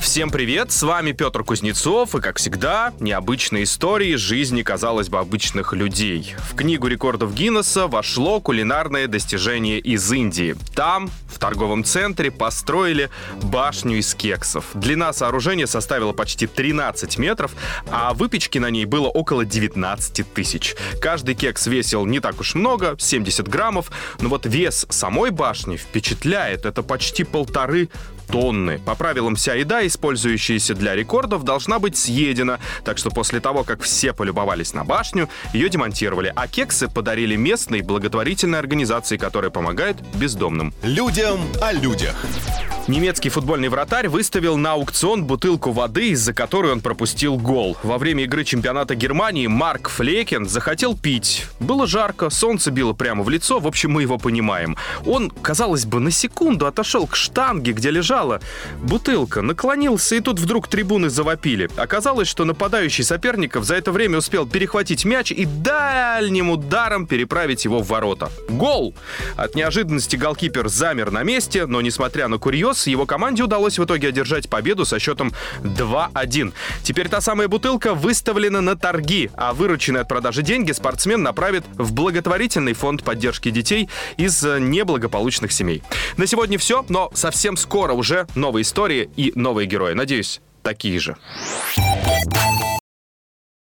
Всем привет, с вами Петр Кузнецов, и, как всегда, необычные истории жизни, казалось бы, обычных людей. В книгу рекордов Гиннесса вошло кулинарное достижение из Индии. Там, в торговом центре, построили башню из кексов. Длина сооружения составила почти 13 метров, а выпечки на ней было около 19 тысяч. Каждый кекс весил не так уж много, 70 граммов, но вот вес самой башни впечатляет. Это почти полторы тонны. По правилам, вся еда, использующаяся для рекордов, должна быть съедена. Так что после того, как все полюбовались на башню, ее демонтировали, а кексы подарили местной благотворительной организации, которая помогает бездомным. Людям о людях. Немецкий футбольный вратарь выставил на аукцион бутылку воды, из-за которой он пропустил гол. Во время игры чемпионата Германии Марк Флекен захотел пить. Было жарко, солнце било прямо в лицо, в общем, мы его понимаем. Он, казалось бы, на секунду отошел к штанге, где лежала бутылка, наклонился, и тут вдруг трибуны завопили. Оказалось, что нападающий соперников за это время успел перехватить мяч и дальним ударом переправить его в ворота. Гол! От неожиданности голкипер замер на месте, но, несмотря на курьез, его команде удалось в итоге одержать победу со счетом 2-1. Теперь та самая бутылка выставлена на торги, а вырученные от продажи деньги спортсмен направит в благотворительный фонд поддержки детей из неблагополучных семей. На сегодня все, но совсем скоро уже новые истории и новые герои. Надеюсь, такие же.